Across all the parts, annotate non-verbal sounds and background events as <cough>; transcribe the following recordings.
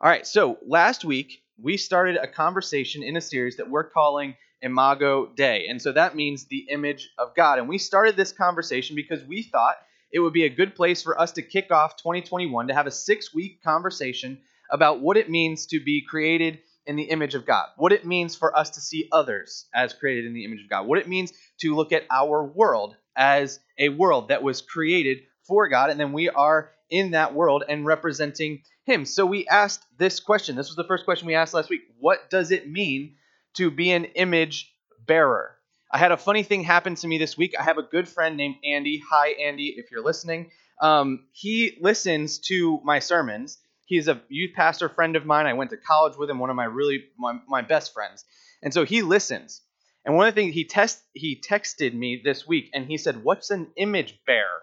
All right, so last week we started a conversation in a series that we're calling Imago Dei. And so that means the image of God. And we started this conversation because we thought it would be a good place for us to kick off 2021 to have a six week conversation about what it means to be created in the image of God, what it means for us to see others as created in the image of God, what it means to look at our world as a world that was created for God, and then we are in that world and representing Him. So we asked this question. This was the first question we asked last week. What does it mean to be an image bearer? I had a funny thing happen to me this week. I have a good friend named Andy. Hi, Andy, if you're listening. Um, he listens to my sermons. He's a youth pastor friend of mine. I went to college with him, one of my really my, my best friends. And so he listens. And one of the things he test he texted me this week and he said, "What's an image bearer?"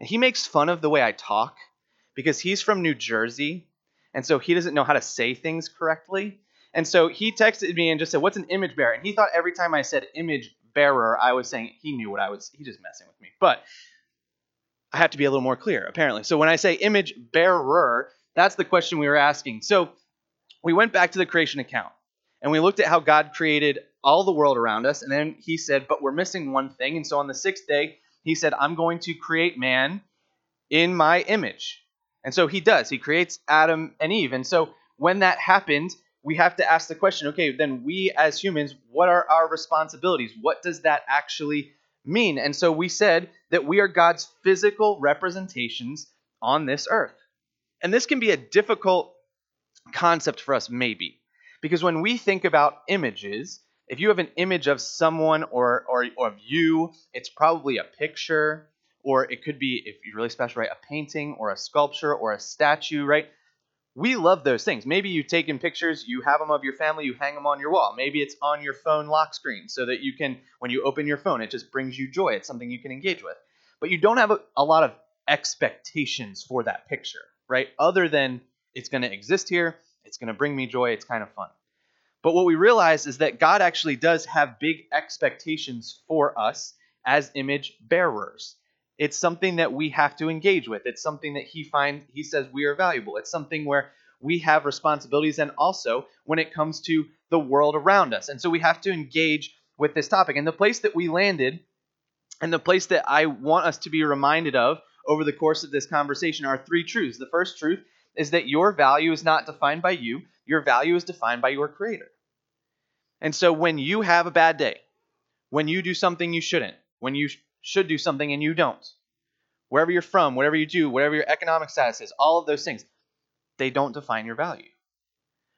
And he makes fun of the way I talk because he's from New Jersey, and so he doesn't know how to say things correctly. And so he texted me and just said, "What's an image bearer?" And he thought every time I said image bearer, I was saying he knew what I was. He just messing with me. But I have to be a little more clear, apparently. So when I say image bearer, that's the question we were asking. So we went back to the creation account and we looked at how God created all the world around us. And then he said, But we're missing one thing. And so on the sixth day, he said, I'm going to create man in my image. And so he does. He creates Adam and Eve. And so when that happened, we have to ask the question okay, then we as humans, what are our responsibilities? What does that actually mean? And so we said that we are God's physical representations on this earth. And this can be a difficult concept for us, maybe, because when we think about images, if you have an image of someone or, or, or of you, it's probably a picture, or it could be, if you're really special, right, a painting or a sculpture or a statue, right? We love those things. Maybe you've taken pictures, you have them of your family, you hang them on your wall. Maybe it's on your phone lock screen so that you can, when you open your phone, it just brings you joy. It's something you can engage with. But you don't have a, a lot of expectations for that picture, right? Other than it's going to exist here, it's going to bring me joy, it's kind of fun. But what we realize is that God actually does have big expectations for us as image bearers. It's something that we have to engage with. It's something that he finds he says we are valuable. It's something where we have responsibilities and also when it comes to the world around us. And so we have to engage with this topic. And the place that we landed and the place that I want us to be reminded of over the course of this conversation are three truths. The first truth is that your value is not defined by you, your value is defined by your creator. And so when you have a bad day, when you do something you shouldn't, when you should do something and you don't, wherever you're from, whatever you do, whatever your economic status is, all of those things, they don't define your value.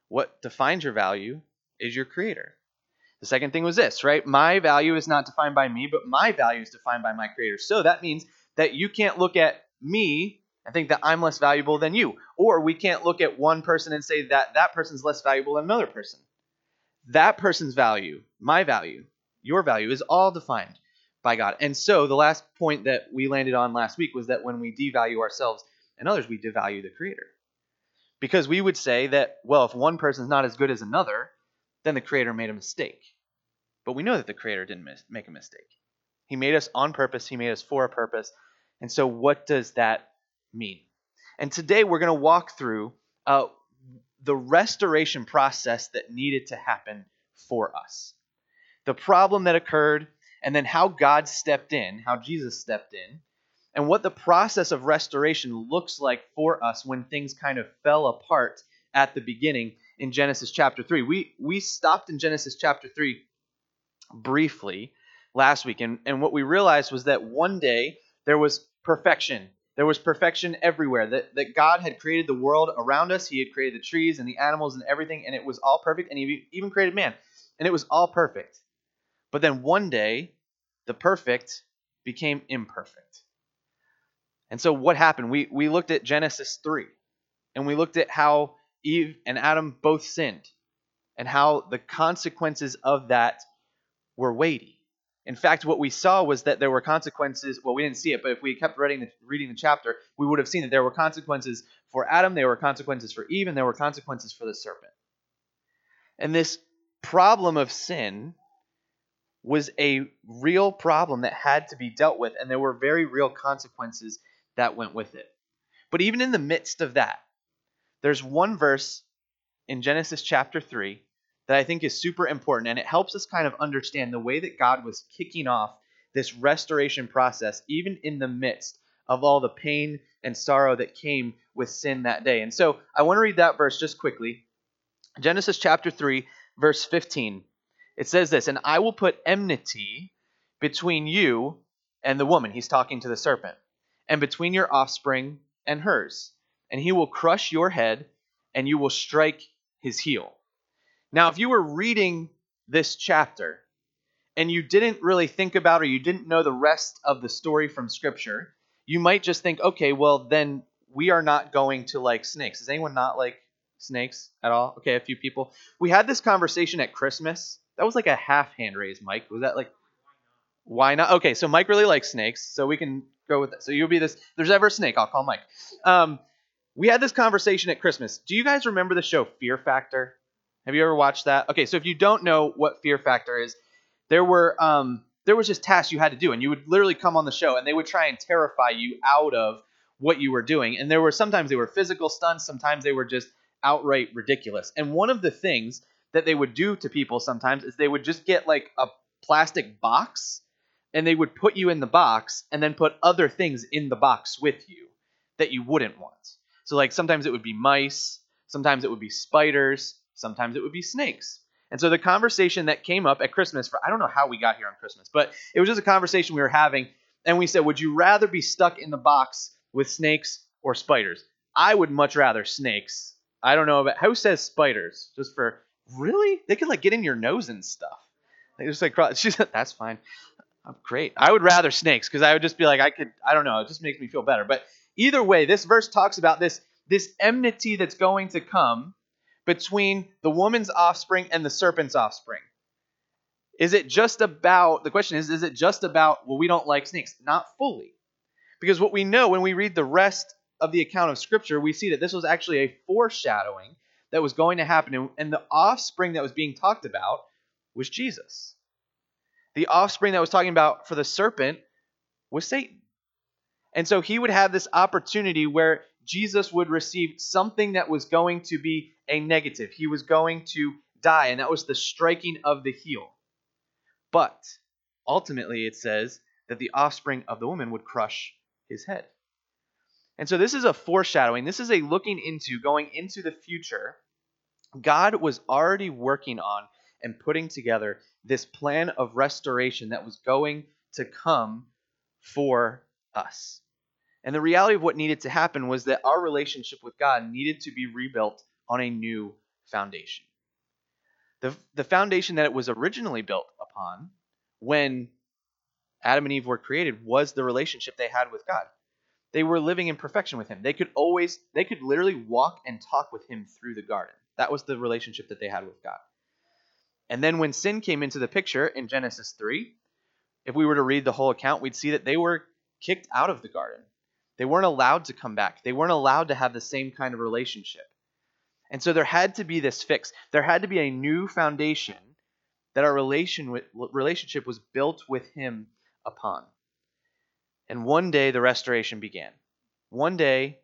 What defines your value is your creator. The second thing was this, right? My value is not defined by me, but my value is defined by my creator. So that means that you can't look at me and think that I'm less valuable than you. Or we can't look at one person and say that that person's less valuable than another person that person's value, my value, your value is all defined by God. And so the last point that we landed on last week was that when we devalue ourselves and others, we devalue the Creator. Because we would say that, well, if one person's not as good as another, then the Creator made a mistake. But we know that the Creator didn't make a mistake. He made us on purpose, He made us for a purpose. And so, what does that mean? And today we're going to walk through uh, the restoration process that needed to happen for us. The problem that occurred, and then how God stepped in, how Jesus stepped in, and what the process of restoration looks like for us when things kind of fell apart at the beginning in Genesis chapter 3. We we stopped in Genesis chapter 3 briefly last week and, and what we realized was that one day there was perfection there was perfection everywhere. That, that God had created the world around us. He had created the trees and the animals and everything, and it was all perfect. And He even created man, and it was all perfect. But then one day, the perfect became imperfect. And so what happened? We, we looked at Genesis 3, and we looked at how Eve and Adam both sinned, and how the consequences of that were weighty. In fact, what we saw was that there were consequences. Well, we didn't see it, but if we kept reading the, reading the chapter, we would have seen that there were consequences for Adam, there were consequences for Eve, and there were consequences for the serpent. And this problem of sin was a real problem that had to be dealt with, and there were very real consequences that went with it. But even in the midst of that, there's one verse in Genesis chapter 3 that I think is super important, and it helps us kind of understand the way that God was kicking off this restoration process, even in the midst of all the pain and sorrow that came with sin that day. And so I want to read that verse just quickly. Genesis chapter 3, verse 15. It says this, and I will put enmity between you and the woman. He's talking to the serpent, and between your offspring and hers. And he will crush your head, and you will strike his heel. Now, if you were reading this chapter and you didn't really think about or you didn't know the rest of the story from Scripture, you might just think, okay, well, then we are not going to like snakes. Is anyone not like snakes at all? Okay, a few people. We had this conversation at Christmas. That was like a half hand raise, Mike. Was that like, why not? Okay, so Mike really likes snakes, so we can go with that. So you'll be this. there's ever a snake, I'll call Mike. Um, we had this conversation at Christmas. Do you guys remember the show Fear Factor? Have you ever watched that? Okay, so if you don't know what Fear Factor is, there were um, there was just tasks you had to do, and you would literally come on the show, and they would try and terrify you out of what you were doing. And there were sometimes they were physical stunts, sometimes they were just outright ridiculous. And one of the things that they would do to people sometimes is they would just get like a plastic box and they would put you in the box and then put other things in the box with you that you wouldn't want. So like sometimes it would be mice, sometimes it would be spiders, sometimes it would be snakes. And so the conversation that came up at Christmas for I don't know how we got here on Christmas, but it was just a conversation we were having and we said, "Would you rather be stuck in the box with snakes or spiders?" I would much rather snakes. I don't know about who says spiders just for really? They can like get in your nose and stuff. They just like <laughs> she said that's fine. I'm great. I would rather snakes because I would just be like I could I don't know, it just makes me feel better. But either way, this verse talks about this this enmity that's going to come between the woman's offspring and the serpent's offspring? Is it just about, the question is, is it just about, well, we don't like snakes? Not fully. Because what we know when we read the rest of the account of Scripture, we see that this was actually a foreshadowing that was going to happen. And the offspring that was being talked about was Jesus. The offspring that was talking about for the serpent was Satan. And so he would have this opportunity where Jesus would receive something that was going to be a negative. He was going to die, and that was the striking of the heel. But ultimately, it says that the offspring of the woman would crush his head. And so, this is a foreshadowing. This is a looking into, going into the future. God was already working on and putting together this plan of restoration that was going to come for us. And the reality of what needed to happen was that our relationship with God needed to be rebuilt on a new foundation. The, the foundation that it was originally built upon when Adam and Eve were created was the relationship they had with God. They were living in perfection with Him. They could always, they could literally walk and talk with Him through the garden. That was the relationship that they had with God. And then when sin came into the picture in Genesis 3, if we were to read the whole account, we'd see that they were kicked out of the garden. They weren't allowed to come back. They weren't allowed to have the same kind of relationship. And so there had to be this fix. There had to be a new foundation that our relation with, relationship was built with Him upon. And one day the restoration began. One day,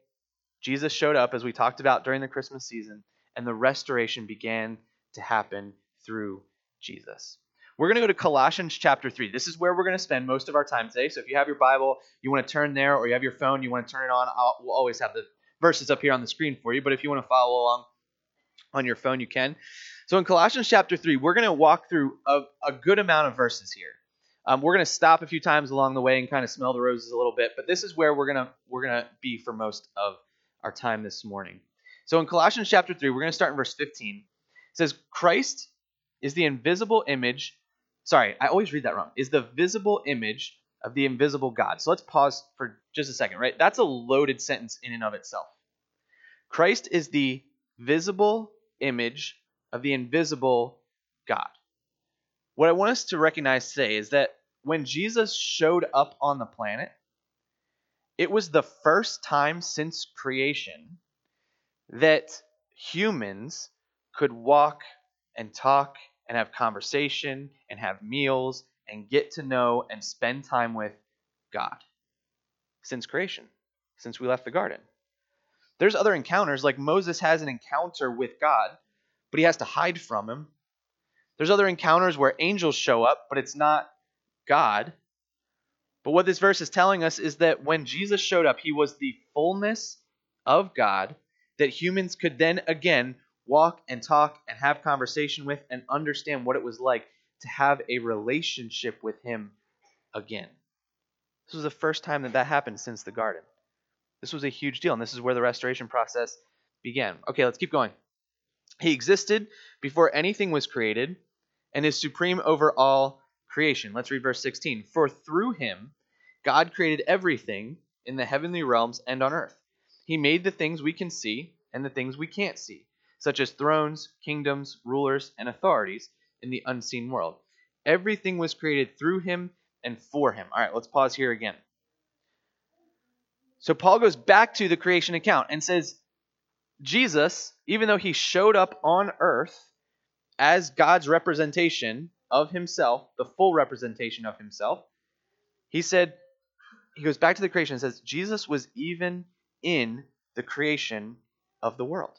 Jesus showed up, as we talked about during the Christmas season, and the restoration began to happen through Jesus. We're going to go to Colossians chapter 3. This is where we're going to spend most of our time today. So if you have your Bible, you want to turn there, or you have your phone, you want to turn it on, I'll, we'll always have the verses up here on the screen for you. But if you want to follow along on your phone, you can. So in Colossians chapter 3, we're going to walk through a, a good amount of verses here. Um, we're going to stop a few times along the way and kind of smell the roses a little bit, but this is where we're going to we're going to be for most of our time this morning. So in Colossians chapter 3, we're going to start in verse 15. It says, Christ is the invisible image sorry, I always read that wrong, is the visible image of the invisible God. So let's pause for just a second, right? That's a loaded sentence in and of itself. Christ is the visible image of the invisible God. What I want us to recognize today is that when Jesus showed up on the planet, it was the first time since creation that humans could walk and talk and have conversation and have meals and get to know and spend time with God since creation, since we left the garden. There's other encounters, like Moses has an encounter with God, but he has to hide from him. There's other encounters where angels show up, but it's not God. But what this verse is telling us is that when Jesus showed up, he was the fullness of God that humans could then again walk and talk and have conversation with and understand what it was like to have a relationship with him again. This was the first time that that happened since the garden. This was a huge deal, and this is where the restoration process began. Okay, let's keep going. He existed before anything was created and is supreme over all creation. Let's read verse 16. For through him, God created everything in the heavenly realms and on earth. He made the things we can see and the things we can't see, such as thrones, kingdoms, rulers, and authorities in the unseen world. Everything was created through him and for him. All right, let's pause here again. So Paul goes back to the creation account and says, Jesus, even though he showed up on earth as God's representation of himself, the full representation of himself, he said, he goes back to the creation and says, Jesus was even in the creation of the world.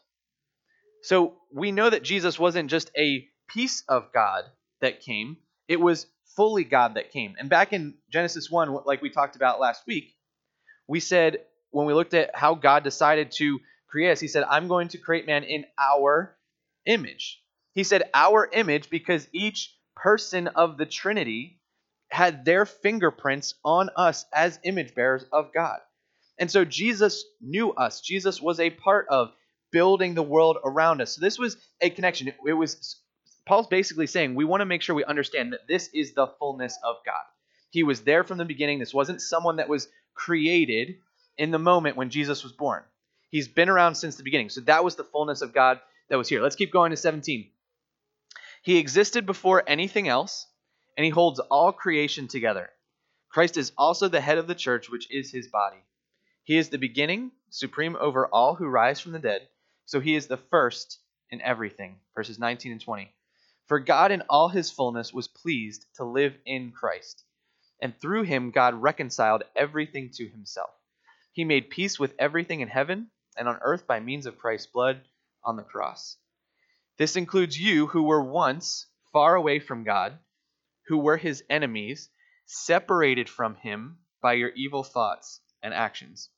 So we know that Jesus wasn't just a piece of God that came, it was fully God that came. And back in Genesis 1, like we talked about last week, we said when we looked at how God decided to create us, He said, I'm going to create man in our image. He said, our image because each person of the Trinity had their fingerprints on us as image bearers of God. And so Jesus knew us. Jesus was a part of building the world around us. So this was a connection. It, was Paul's basically saying we want to make sure we understand that this is the fullness of God. He was there from the beginning. This wasn't someone that was created in the moment when Jesus was born. He's been around since the beginning. So that was the fullness of God that was here. Let's keep going to 17. He existed before anything else, and he holds all creation together. Christ is also the head of the church, which is his body. He is the beginning, supreme over all who rise from the dead, so he is the first in everything. Verses 19 and 20. For God in all his fullness was pleased to live in Christ, and through him God reconciled everything to himself he made peace with everything in heaven and on earth by means of Christ's blood on the cross. This includes you who were once far away from God, who were his enemies, separated from him by your evil thoughts and actions.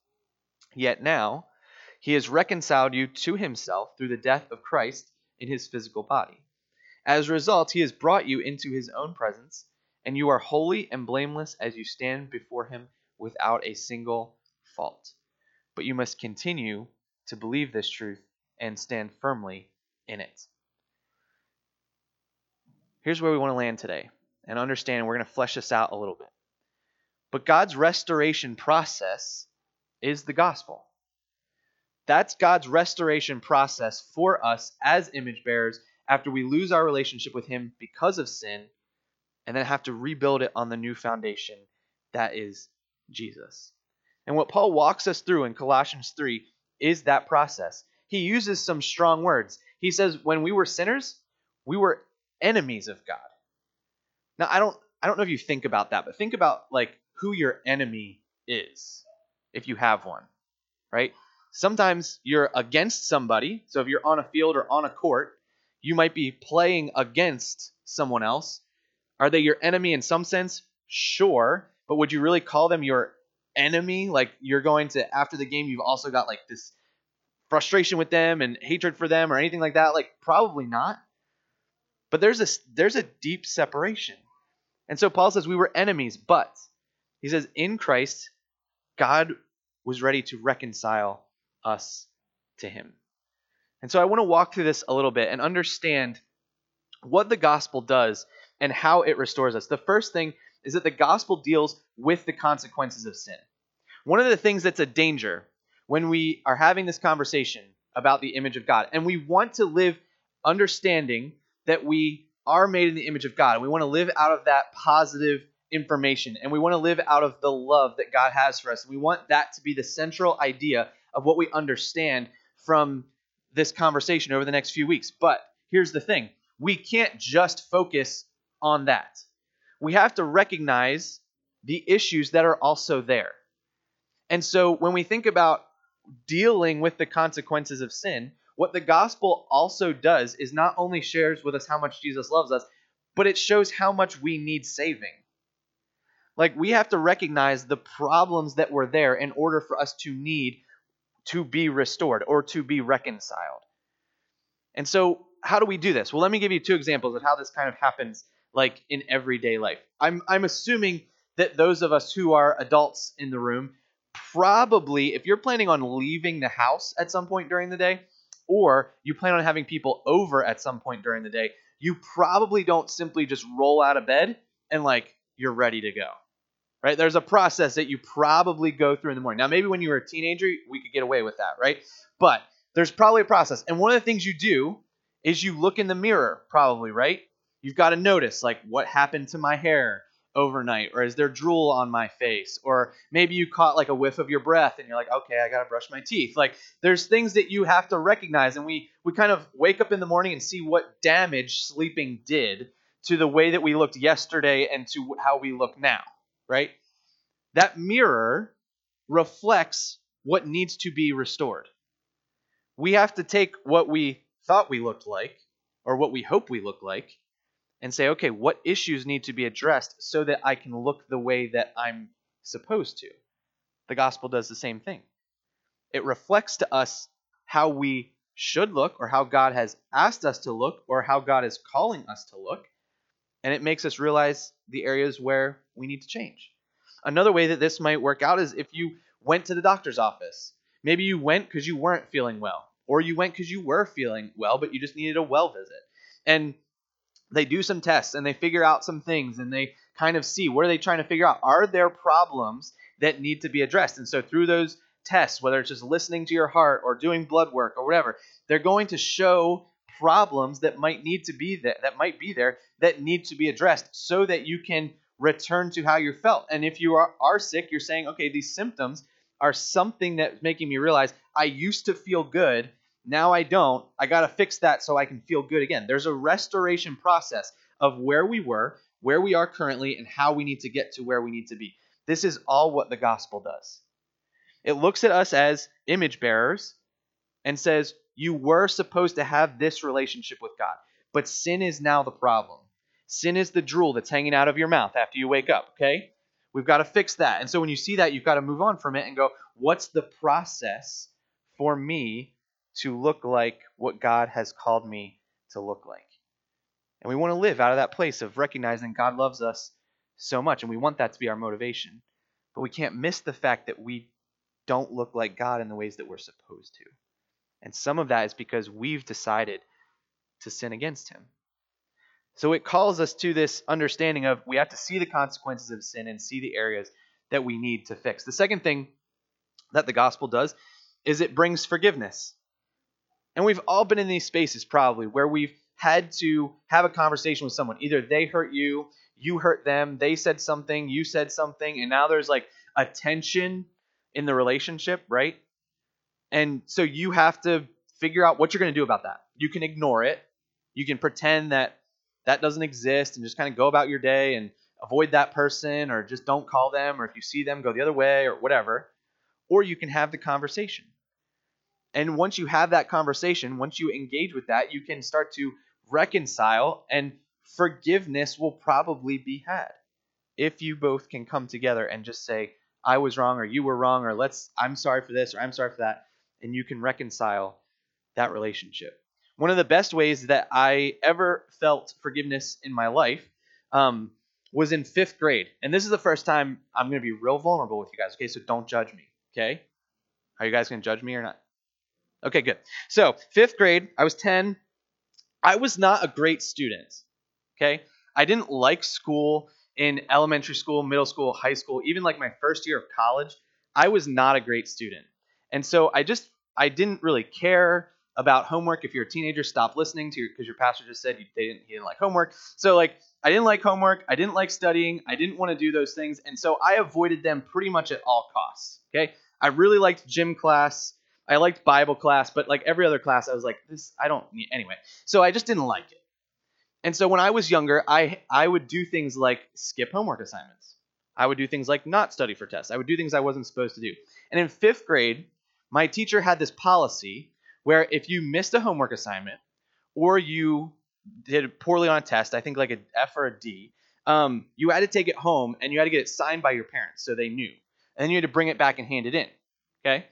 Yet now, he has reconciled you to himself through the death of Christ in his physical body. As a result, he has brought you into his own presence, and you are holy and blameless as you stand before him without a single fault. But you must continue to believe this truth and stand firmly in it. Here's where we want to land today and understand we're going to flesh this out a little bit. But God's restoration process is the gospel. That's God's restoration process for us as image bearers after we lose our relationship with Him because of sin and then have to rebuild it on the new foundation that is Jesus. And what Paul walks us through in Colossians 3 is that process. He uses some strong words. He says, when we were sinners, we were enemies of God. Now, I don't I don't know if you think about that, but think about like who your enemy is if you have one, right? Sometimes you're against somebody. So if you're on a field or on a court, you might be playing against someone else. Are they your enemy in some sense? Sure. But would you really call them your enemy. Like you're going to after the game, you've also got like this frustration with them and hatred for them or anything like that. Like probably not. But there's a there's a deep separation. And so Paul says we were enemies, but he says in Christ God was ready to reconcile us to him. And so I want to walk through this a little bit and understand what the gospel does and how it restores us. The first thing is that the gospel deals with the consequences of sin. One of the things that's a danger when we are having this conversation about the image of God, and we want to live understanding that we are made in the image of God, and we want to live out of that positive information, and we want to live out of the love that God has for us. We want that to be the central idea of what we understand from this conversation over the next few weeks. But here's the thing we can't just focus on that. We have to recognize the issues that are also there. And so when we think about dealing with the consequences of sin, what the gospel also does is not only shares with us how much Jesus loves us, but it shows how much we need saving. Like we have to recognize the problems that were there in order for us to need to be restored or to be reconciled. And so, how do we do this? Well, let me give you two examples of how this kind of happens like in everyday life. I'm I'm assuming that those of us who are adults in the room probably if you're planning on leaving the house at some point during the day or you plan on having people over at some point during the day, you probably don't simply just roll out of bed and like you're ready to go. Right? There's a process that you probably go through in the morning. Now, maybe when you were a teenager, we could get away with that, right? But there's probably a process. And one of the things you do is you look in the mirror, probably, right? You've got to notice, like, what happened to my hair? overnight or is there drool on my face or maybe you caught like a whiff of your breath and you're like okay i gotta brush my teeth like there's things that you have to recognize and we we kind of wake up in the morning and see what damage sleeping did to the way that we looked yesterday and to how we look now right that mirror reflects what needs to be restored we have to take what we thought we looked like or what we hope we look like and say, okay, what issues need to be addressed so that I can look the way that I'm supposed to? The gospel does the same thing. It reflects to us how we should look, or how God has asked us to look, or how God is calling us to look. And it makes us realize the areas where we need to change. Another way that this might work out is if you went to the doctor's office. Maybe you went because you weren't feeling well, or you went because you were feeling well, but you just needed a well visit. And they do some tests and they figure out some things and they kind of see what are they trying to figure out are there problems that need to be addressed and so through those tests whether it's just listening to your heart or doing blood work or whatever they're going to show problems that might need to be there that might be there that need to be addressed so that you can return to how you felt and if you are, are sick you're saying okay these symptoms are something that's making me realize i used to feel good now I don't. I got to fix that so I can feel good again. There's a restoration process of where we were, where we are currently, and how we need to get to where we need to be. This is all what the gospel does. It looks at us as image bearers and says, You were supposed to have this relationship with God, but sin is now the problem. Sin is the drool that's hanging out of your mouth after you wake up, okay? We've got to fix that. And so when you see that, you've got to move on from it and go, What's the process for me to look like what God has called me to look like. And we want to live out of that place of recognizing God loves us so much, and we want that to be our motivation. But we can't miss the fact that we don't look like God in the ways that we're supposed to. And some of that is because we've decided to sin against Him. So it calls us to this understanding of we have to see the consequences of sin and see the areas that we need to fix. The second thing that the gospel does is it brings forgiveness. And we've all been in these spaces probably where we've had to have a conversation with someone. Either they hurt you, you hurt them, they said something, you said something, and now there's like a tension in the relationship, right? And so you have to figure out what you're going to do about that. You can ignore it. You can pretend that that doesn't exist and just kind of go about your day and avoid that person or just don't call them or if you see them go the other way or whatever. Or you can have the conversation. And once you have that conversation, once you engage with that, you can start to reconcile, and forgiveness will probably be had if you both can come together and just say, I was wrong, or you were wrong, or let's, I'm sorry for this, or I'm sorry for that, and you can reconcile that relationship. One of the best ways that I ever felt forgiveness in my life um, was in fifth grade. And this is the first time I'm going to be real vulnerable with you guys, okay? So don't judge me, okay? Are you guys going to judge me or not? Okay, good. So, fifth grade, I was 10. I was not a great student. Okay? I didn't like school in elementary school, middle school, high school, even like my first year of college. I was not a great student. And so I just, I didn't really care about homework. If you're a teenager, stop listening to your, because your pastor just said you, they didn't, he didn't like homework. So, like, I didn't like homework. I didn't like studying. I didn't want to do those things. And so I avoided them pretty much at all costs. Okay? I really liked gym class. I liked Bible class, but like every other class, I was like, this, I don't need, anyway. So I just didn't like it. And so when I was younger, I, I would do things like skip homework assignments. I would do things like not study for tests. I would do things I wasn't supposed to do. And in fifth grade, my teacher had this policy where if you missed a homework assignment or you did poorly on a test, I think like a F or a D, um, you had to take it home and you had to get it signed by your parents so they knew. And then you had to bring it back and hand it in. Okay?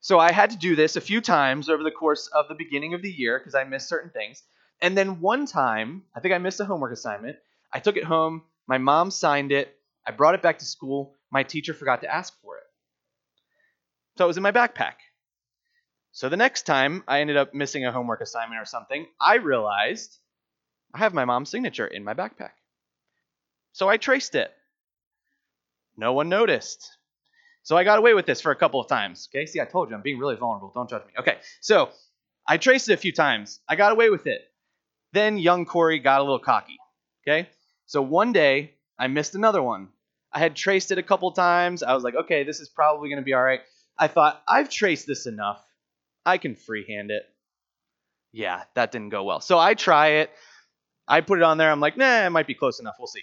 So I had to do this a few times over the course of the beginning of the year because I missed certain things. And then one time, I think I missed a homework assignment. I took it home. My mom signed it. I brought it back to school. My teacher forgot to ask for it. So it was in my backpack. So the next time I ended up missing a homework assignment or something, I realized I have my mom's signature in my backpack. So I traced it. No one noticed. So I got away with this for a couple of times. Okay, see, I told you I'm being really vulnerable. Don't judge me. Okay, so I traced it a few times. I got away with it. Then young Corey got a little cocky. Okay, so one day I missed another one. I had traced it a couple times. I was like, okay, this is probably going to be all right. I thought, I've traced this enough. I can freehand it. Yeah, that didn't go well. So I try it. I put it on there. I'm like, nah, it might be close enough. We'll see.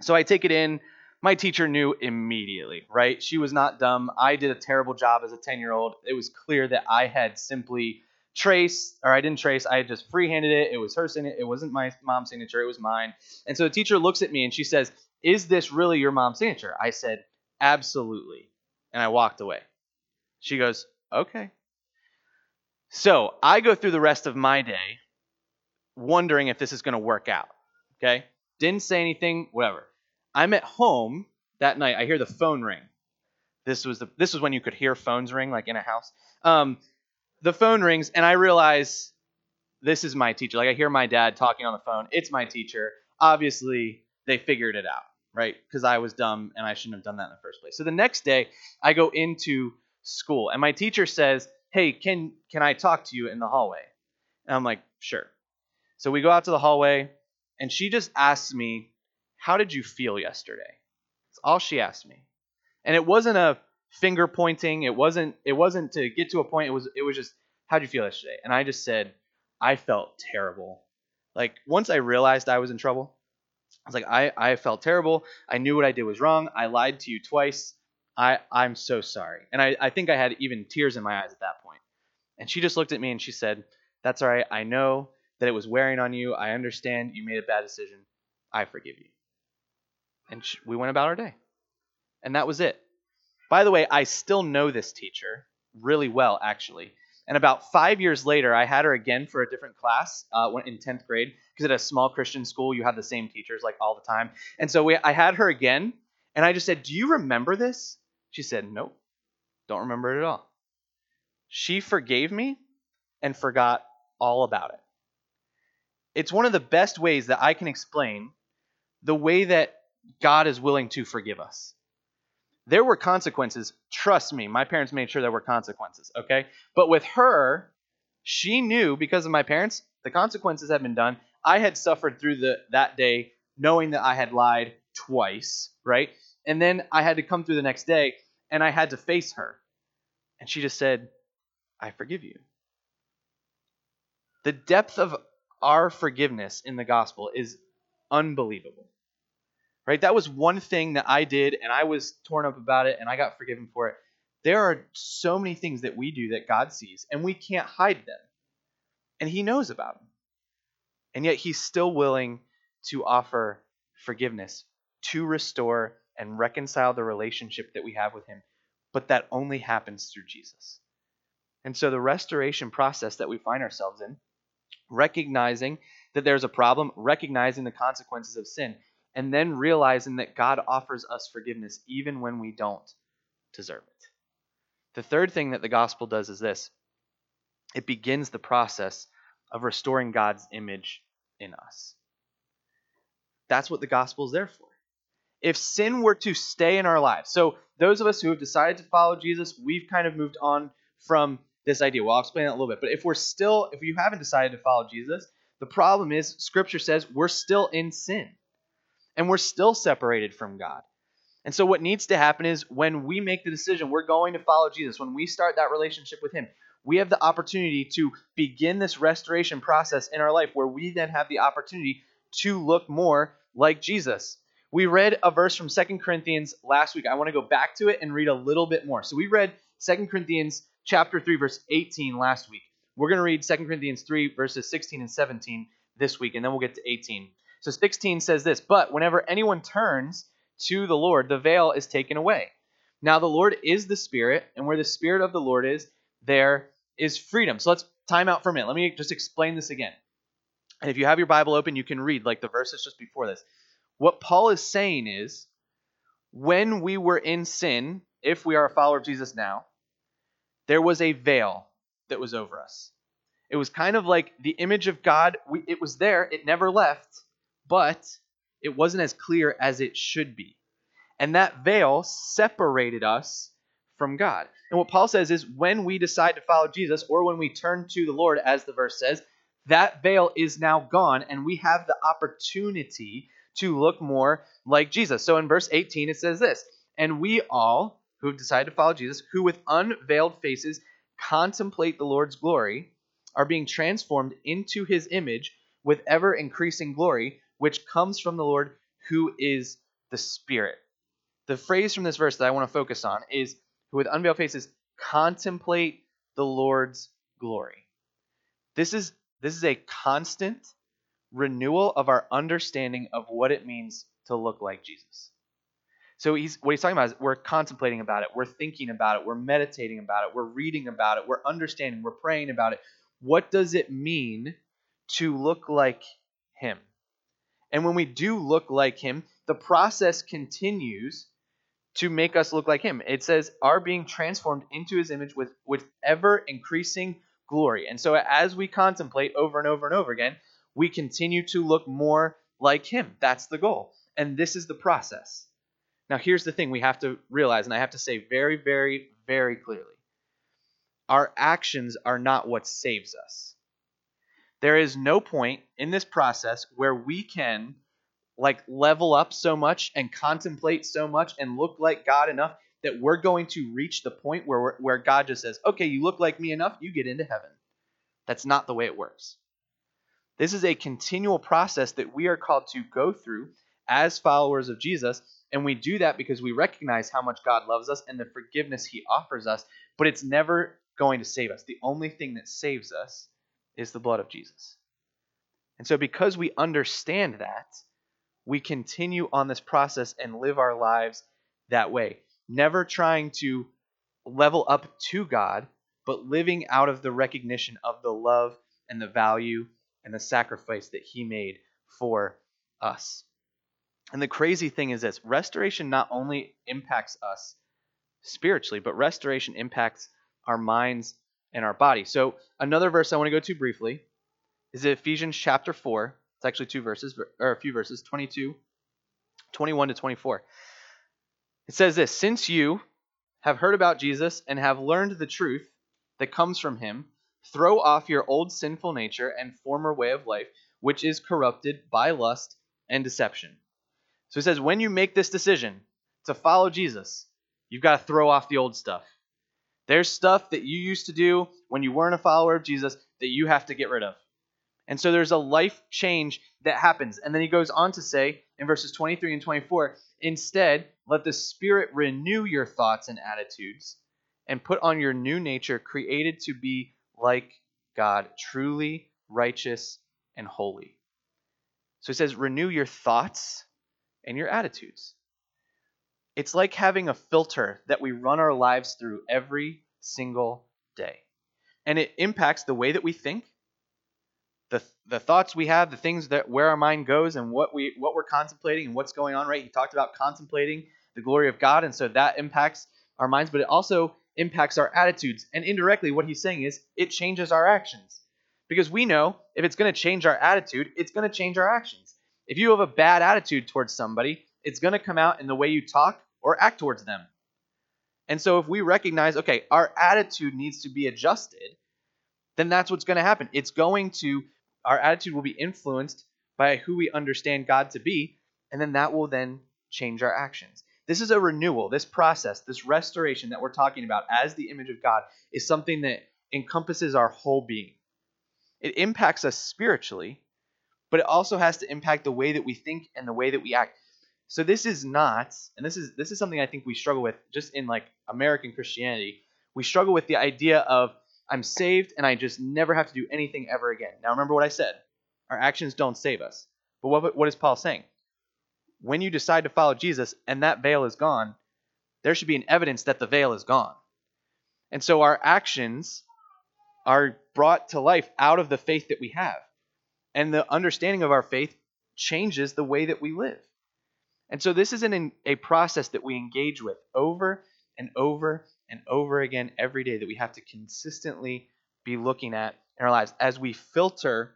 So I take it in my teacher knew immediately, right? She was not dumb. I did a terrible job as a 10 year old. It was clear that I had simply traced, or I didn't trace, I just freehanded it. It was her signature. It wasn't my mom's signature, it was mine. And so the teacher looks at me and she says, Is this really your mom's signature? I said, Absolutely. And I walked away. She goes, Okay. So I go through the rest of my day wondering if this is going to work out. Okay? Didn't say anything, whatever. I'm at home that night. I hear the phone ring. This was the this was when you could hear phones ring like in a house. Um, the phone rings and I realize this is my teacher. Like I hear my dad talking on the phone. It's my teacher. Obviously, they figured it out, right? Because I was dumb and I shouldn't have done that in the first place. So the next day, I go into school and my teacher says, "Hey, can can I talk to you in the hallway?" And I'm like, "Sure." So we go out to the hallway and she just asks me how did you feel yesterday? That's all she asked me. And it wasn't a finger pointing. It wasn't it wasn't to get to a point. It was it was just how'd you feel yesterday? And I just said, I felt terrible. Like once I realized I was in trouble, I was like, I, I felt terrible. I knew what I did was wrong. I lied to you twice. I, I'm so sorry. And I, I think I had even tears in my eyes at that point. And she just looked at me and she said, That's all right. I know that it was wearing on you. I understand you made a bad decision. I forgive you and we went about our day. And that was it. By the way, I still know this teacher really well, actually. And about five years later, I had her again for a different class uh, in 10th grade because at a small Christian school, you have the same teachers like all the time. And so we, I had her again, and I just said, Do you remember this? She said, Nope, don't remember it at all. She forgave me and forgot all about it. It's one of the best ways that I can explain the way that God is willing to forgive us. There were consequences. Trust me, my parents made sure there were consequences, okay? But with her, she knew because of my parents, the consequences had been done. I had suffered through the that day knowing that I had lied twice, right? And then I had to come through the next day and I had to face her. And she just said, I forgive you. The depth of our forgiveness in the gospel is unbelievable right? That was one thing that I did, and I was torn up about it, and I got forgiven for it. There are so many things that we do that God sees, and we can't hide them. And He knows about them. And yet, He's still willing to offer forgiveness, to restore and reconcile the relationship that we have with Him. But that only happens through Jesus. And so, the restoration process that we find ourselves in, recognizing that there's a problem, recognizing the consequences of sin, and then realizing that God offers us forgiveness even when we don't deserve it. The third thing that the gospel does is this it begins the process of restoring God's image in us. That's what the gospel is there for. If sin were to stay in our lives, so those of us who have decided to follow Jesus, we've kind of moved on from this idea. Well, I'll explain that a little bit. But if we're still, if you haven't decided to follow Jesus, the problem is Scripture says we're still in sin and we're still separated from God. And so, what needs to happen is when we make the decision, we're going to follow Jesus, when we start that relationship with Him, we have the opportunity to begin this restoration process in our life where we then have the opportunity to look more like Jesus. We read a verse from Second Corinthians last week. I want to go back to it and read a little bit more. So, we read 2 Corinthians chapter 3 verse 18 last week. We're going to read 2 Corinthians 3 verses 16 and 17 this week and then we'll get to 18. So 16 says this, "But whenever anyone turns to the Lord, the veil is taken away. Now the Lord is the Spirit, and where the Spirit of the Lord is, there is freedom." So let's time out for a minute. Let me just explain this again. And if you have your Bible open, you can read like the verses just before this. What Paul is saying is when we were in sin, if we are a follower of Jesus now, there was a veil that was over us. It was kind of like the image of God, we, it was there, it never left, but it wasn't as clear as it should be. And that veil separated us from God. And what Paul says is when we decide to follow Jesus or when we turn to the Lord, as the verse says, that veil is now gone and we have the opportunity to look more like Jesus. So in verse 18, it says this And we all who have decided to follow Jesus, who with unveiled faces contemplate the Lord's glory, are being transformed into his image with ever increasing glory, which comes from the Lord who is the Spirit. The phrase from this verse that I want to focus on is who with unveiled faces contemplate the Lord's glory. This is this is a constant renewal of our understanding of what it means to look like Jesus. So he's what he's talking about is we're contemplating about it, we're thinking about it, we're meditating about it, we're reading about it, we're understanding, we're praying about it. What does it mean to look like him? And when we do look like him, the process continues to make us look like him. It says, are being transformed into his image with, with ever increasing glory. And so as we contemplate over and over and over again, we continue to look more like him. That's the goal. And this is the process. Now, here's the thing we have to realize, and I have to say very, very, very clearly our actions are not what saves us. There is no point in this process where we can like level up so much and contemplate so much and look like God enough that we're going to reach the point where where God just says, "Okay, you look like me enough, you get into heaven." That's not the way it works. This is a continual process that we are called to go through as followers of Jesus, and we do that because we recognize how much God loves us and the forgiveness he offers us, but it's never going to save us. The only thing that saves us is the blood of Jesus. And so because we understand that, we continue on this process and live our lives that way, never trying to level up to God, but living out of the recognition of the love and the value and the sacrifice that He made for us. And the crazy thing is this restoration not only impacts us spiritually, but restoration impacts our minds and our body. So, another verse I want to go to briefly is Ephesians chapter 4. It's actually two verses, or a few verses, 22, 21 to 24. It says this Since you have heard about Jesus and have learned the truth that comes from him, throw off your old sinful nature and former way of life, which is corrupted by lust and deception. So he says, when you make this decision to follow Jesus, you've got to throw off the old stuff. There's stuff that you used to do when you weren't a follower of Jesus that you have to get rid of. And so there's a life change that happens. And then he goes on to say in verses 23 and 24 instead, let the Spirit renew your thoughts and attitudes and put on your new nature, created to be like God, truly righteous and holy. So he says, renew your thoughts and your attitudes. It's like having a filter that we run our lives through every single day. And it impacts the way that we think, the the thoughts we have, the things that where our mind goes, and what we what we're contemplating and what's going on. Right? He talked about contemplating the glory of God, and so that impacts our minds, but it also impacts our attitudes. And indirectly, what he's saying is it changes our actions, because we know if it's going to change our attitude, it's going to change our actions. If you have a bad attitude towards somebody, it's going to come out in the way you talk or act towards them. And so if we recognize, okay, our attitude needs to be adjusted, then that's what's going to happen. It's going to our attitude will be influenced by who we understand God to be, and then that will then change our actions. This is a renewal. This process, this restoration that we're talking about as the image of God, is something that encompasses our whole being. It impacts us spiritually, but it also has to impact the way that we think and the way that we act. So this is not, and this is this is something I think we struggle with just in like American Christianity. We struggle with the idea of I'm saved and I just never have to do anything ever again. Now, remember what I said our actions don't save us. But what, what is Paul saying? When you decide to follow Jesus and that veil is gone, there should be an evidence that the veil is gone. And so our actions are brought to life out of the faith that we have. And the understanding of our faith changes the way that we live. And so this is an, a process that we engage with over and over and over again every day that we have to consistently be looking at in our lives as we filter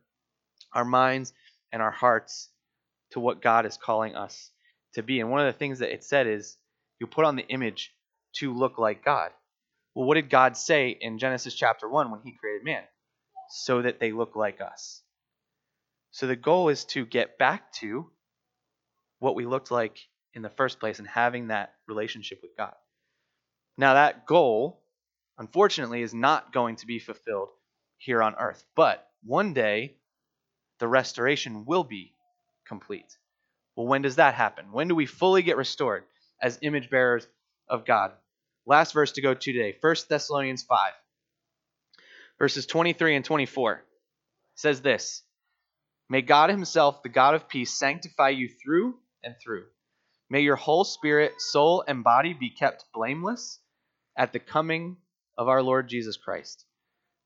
our minds and our hearts to what God is calling us to be. And one of the things that it said is you put on the image to look like God. Well, what did God say in Genesis chapter 1 when he created man? So that they look like us. So the goal is to get back to what we looked like in the first place and having that relationship with God. Now, that goal, unfortunately, is not going to be fulfilled here on earth. But one day, the restoration will be complete. Well, when does that happen? When do we fully get restored as image bearers of God? Last verse to go to today 1 Thessalonians 5, verses 23 and 24 says this May God Himself, the God of peace, sanctify you through and through. May your whole spirit, soul, and body be kept blameless at the coming of our Lord Jesus Christ.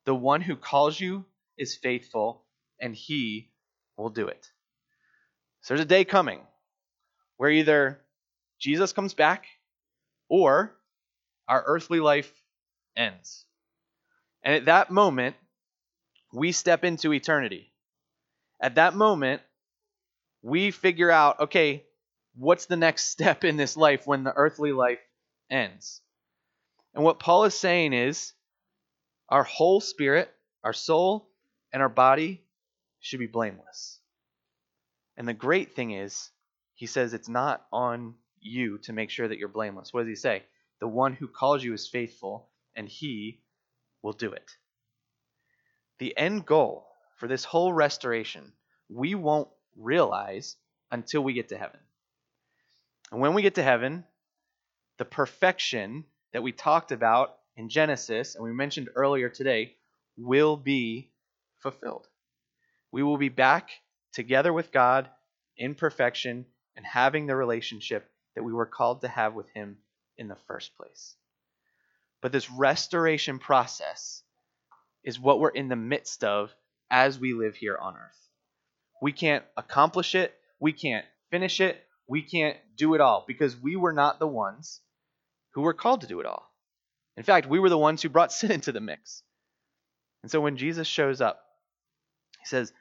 The one who calls you is faithful, and he will do it. So there's a day coming where either Jesus comes back or our earthly life ends. And at that moment, we step into eternity. At that moment, we figure out okay, what's the next <laughs> step in this life when the earthly life ends? And what Paul is saying is our whole spirit, our soul, and our body should be blameless. And the great thing is, he says it's not on you to make sure that you're blameless. What does he say? The one who calls you is faithful, and he will do it. The end goal for this whole restoration, we won't realize until we get to heaven. And when we get to heaven, the perfection that we talked about in Genesis and we mentioned earlier today will be fulfilled. We will be back together with God in perfection and having the relationship that we were called to have with Him in the first place. But this restoration process is what we're in the midst of as we live here on earth. We can't accomplish it, we can't finish it, we can't do it all because we were not the ones who were called to do it all. In fact, we were the ones who brought <laughs> sin into the mix. And so when Jesus shows up, he says,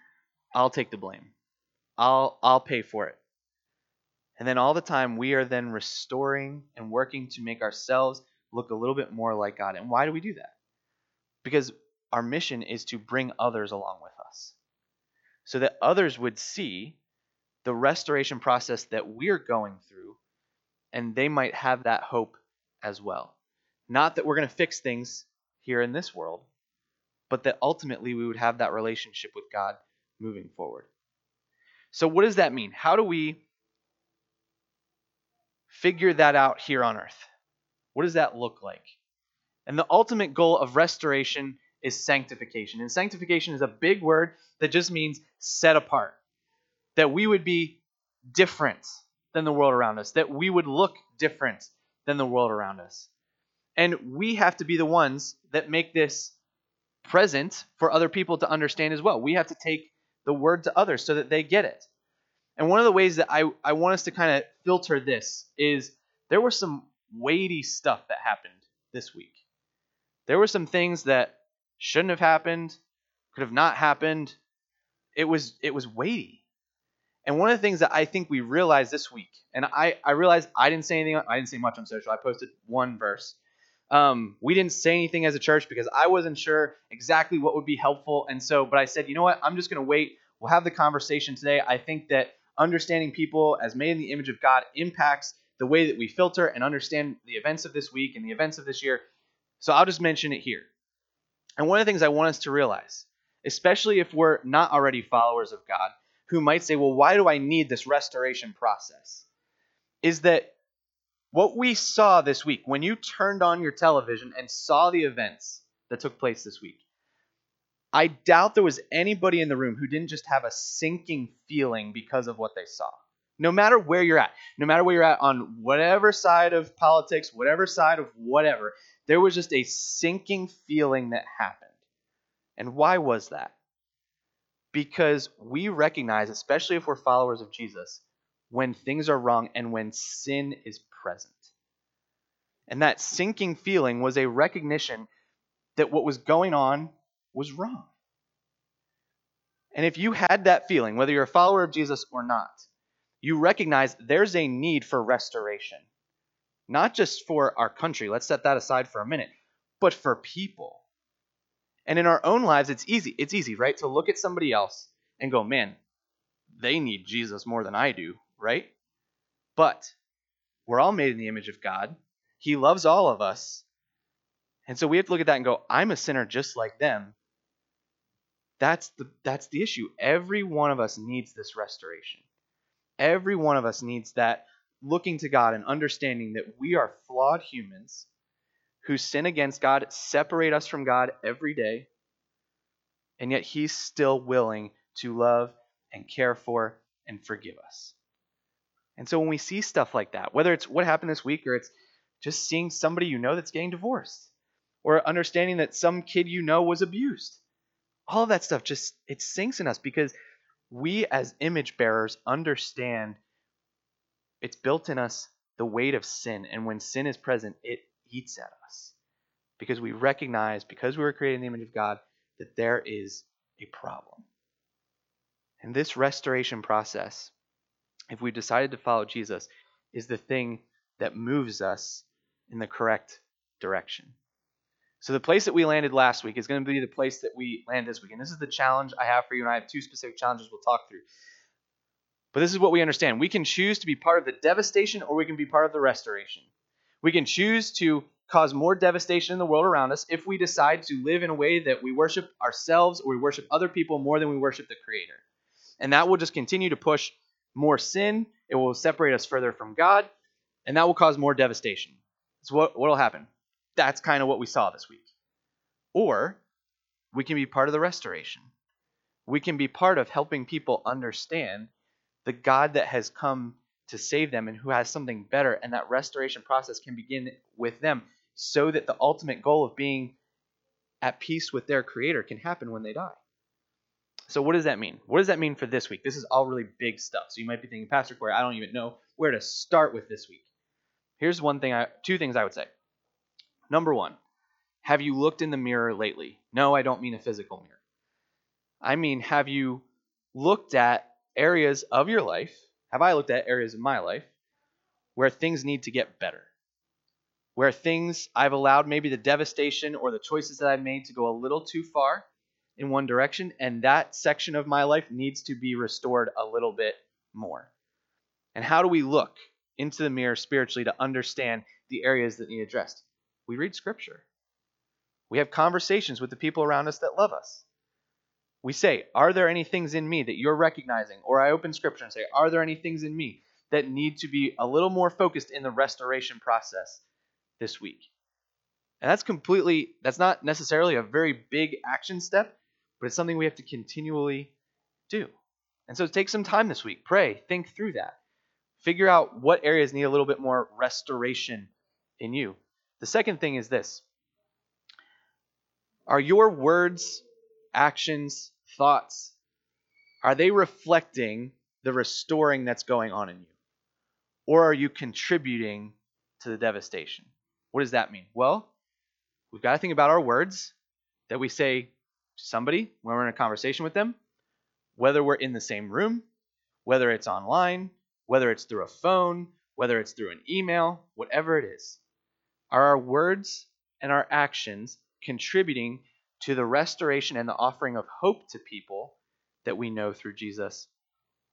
I'll take the blame. I'll I'll pay for it. And then all the time we are then restoring and working to make ourselves look a little bit more like God. And why do we do that? Because our mission is to bring others along with us. So that others would see the restoration process that we're going through and they might have that hope as well. Not that we're going to fix things here in this world, but that ultimately we would have that relationship with God moving forward. So, what does that mean? How do we figure that out here on earth? What does that look like? And the ultimate goal of restoration is sanctification. And sanctification is a big word that just means set apart. That we would be different than the world around us, that we would look different than the world around us. And we have to be the ones that make this present for other people to understand as well. We have to take the word to others so that they get it. And one of the ways that I, I want us to kind of filter this is there was some weighty stuff that happened this week. There were some things that shouldn't have happened, could have not happened. It was it was weighty. And one of the things that I think we realized this week, and I, I realized I didn't say anything, I didn't say much on social. I posted one verse. Um, we didn't say anything as a church because I wasn't sure exactly what would be helpful. And so, but I said, you know what? I'm just going to wait. We'll have the conversation today. I think that understanding people as made in the image of God impacts the way that we filter and understand the events of this week and the events of this year. So I'll just mention it here. And one of the things I want us to realize, especially if we're not already followers of God, who might say, well, why do I need this restoration process? Is that what we saw this week, when you turned on your television and saw the events that took place this week, I doubt there was anybody in the room who didn't just have a sinking feeling because of what they saw. No matter where you're at, no matter where you're at on whatever side of politics, whatever side of whatever, there was just a sinking feeling that happened. And why was that? Because we recognize, especially if we're followers of Jesus, when things are wrong and when sin is present. And that sinking feeling was a recognition that what was going on was wrong. And if you had that feeling, whether you're a follower of Jesus or not, you recognize there's a need for restoration. Not just for our country, let's set that aside for a minute, but for people. And in our own lives, it's easy. It's easy, right? To look at somebody else and go, man, they need Jesus more than I do, right? But we're all made in the image of God. He loves all of us. And so we have to look at that and go, I'm a sinner just like them. That's the that's the issue. Every one of us needs this restoration. Every one of us needs that looking to God and understanding that we are flawed humans who sin against God, separate us from God every day, and yet He's still willing to love and care for and forgive us. And so when we see stuff like that, whether it's what happened this week or it's just seeing somebody you know that's getting divorced, or understanding that some kid you know was abused, all of that stuff just it sinks in us because we as image bearers understand it's built in us the weight of sin. And when sin is present it eats at us because we recognize because we were created in the image of god that there is a problem. And this restoration process if we decided to follow jesus is the thing that moves us in the correct direction so the place that we landed last week is going to be the place that we land this week. And this is the challenge I have for you, and I have two specific challenges we'll talk through. But this is what we understand. We can choose to be part of the devastation or we can be part of the restoration. We can choose to cause more devastation in the world around us if we decide to live in a way that we worship ourselves or we worship other people more than we worship the Creator. And that will just continue to push more sin. It will separate us further from God, and that will cause more devastation. So what will happen? that's kind of what we saw this week. Or we can be part of the restoration. We can be part of helping people understand the God that has come to save them and who has something better, and that restoration process can begin with them so that the ultimate goal of being at peace with their creator can happen when they die. So, what does that mean? What does that mean for this week? This is all really big stuff. So, you might be thinking, Pastor Corey, I don't even know where to start with this week. Here's one thing, I, two things I would say. Number one, have you looked in the mirror lately? No, I don't mean a physical mirror. I mean, have you looked at areas of your life? Have I looked at areas of my life where things need to get better? Where things I've allowed maybe the devastation or the choices that I've made to go a little too far in one direction, and that section of my life needs to be restored a little bit more. And how do we look into the mirror spiritually to understand the areas that need addressed? We read Scripture. We have conversations with the people around us that love us. We say, Are there any things in me that you're recognizing? Or I open Scripture and say, Are there any things in me that need to be a little more focused in the restoration process this week? And that's completely, that's not necessarily a very big action step, but it's something we have to continually do. And so take some time this week. Pray, think through that. Figure out what areas need a little bit more restoration in you. The second thing is this Are your words, actions, thoughts, are they reflecting the restoring that's going on in you? Or are you contributing to the devastation? What does that mean? Well, we've got to think about our words that we say somebody when we're in a conversation with them, whether we're in the same room, whether it's online, whether it's through a phone, whether it's through an email, whatever it is. Are our words and our actions contributing to the restoration and the offering of hope to people that we know through Jesus?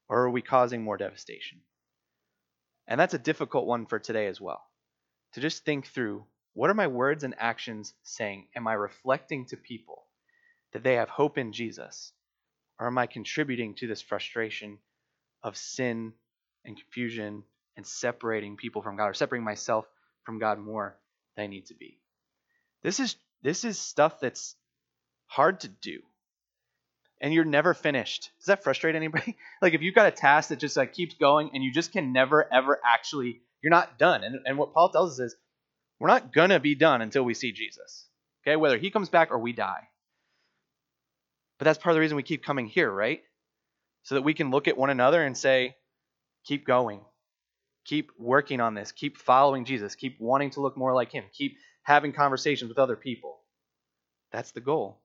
Or are we causing more devastation? And that's a difficult one for today as well. To just think through what are my words and actions saying? Am I reflecting to people that they have hope in Jesus? Or am I contributing to this frustration of sin and confusion and separating people from God or separating myself from God more than I need to be. This is this is stuff that's hard to do. And you're never finished. Does that frustrate anybody? <laughs> like if you've got a task that just like keeps going and you just can never ever actually you're not done. And, and what Paul tells us is we're not gonna be done until we see Jesus. Okay, whether he comes back or we die. But that's part of the reason we keep coming here, right? So that we can look at one another and say, keep going. Keep working on this. Keep following Jesus. Keep wanting to look more like him. Keep having conversations with other people. That's the goal.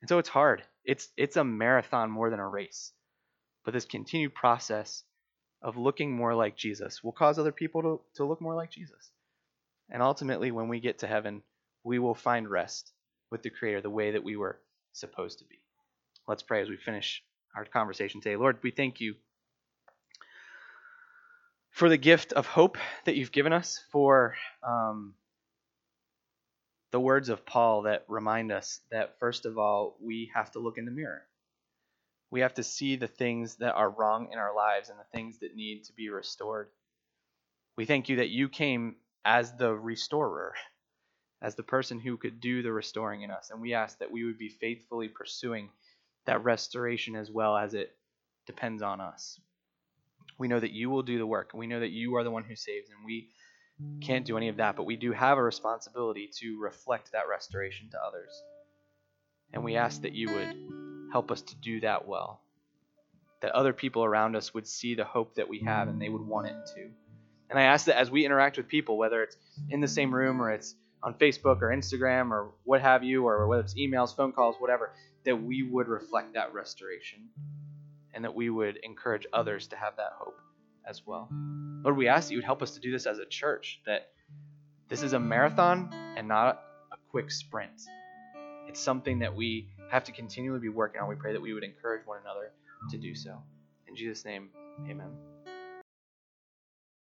And so it's hard. It's it's a marathon more than a race. But this continued process of looking more like Jesus will cause other people to, to look more like Jesus. And ultimately, when we get to heaven, we will find rest with the Creator the way that we were supposed to be. Let's pray as we finish our conversation today. Lord, we thank you for the gift of hope that you've given us, for um, the words of Paul that remind us that, first of all, we have to look in the mirror. We have to see the things that are wrong in our lives and the things that need to be restored. We thank you that you came as the restorer, as the person who could do the restoring in us. And we ask that we would be faithfully pursuing that restoration as well as it depends on us. We know that you will do the work, we know that you are the one who saves, and we can't do any of that, but we do have a responsibility to reflect that restoration to others. And we ask that you would help us to do that well. That other people around us would see the hope that we have and they would want it too. And I ask that as we interact with people, whether it's in the same room or it's on Facebook or Instagram or what have you, or whether it's emails, phone calls, whatever, that we would reflect that restoration and that we would encourage others to have that hope as well. Lord, we ask that you would help us to do this as a church, that this is a marathon and not a quick sprint. It's something that we have to continually be working on. We pray that we would encourage one another to do so. In Jesus' name, amen.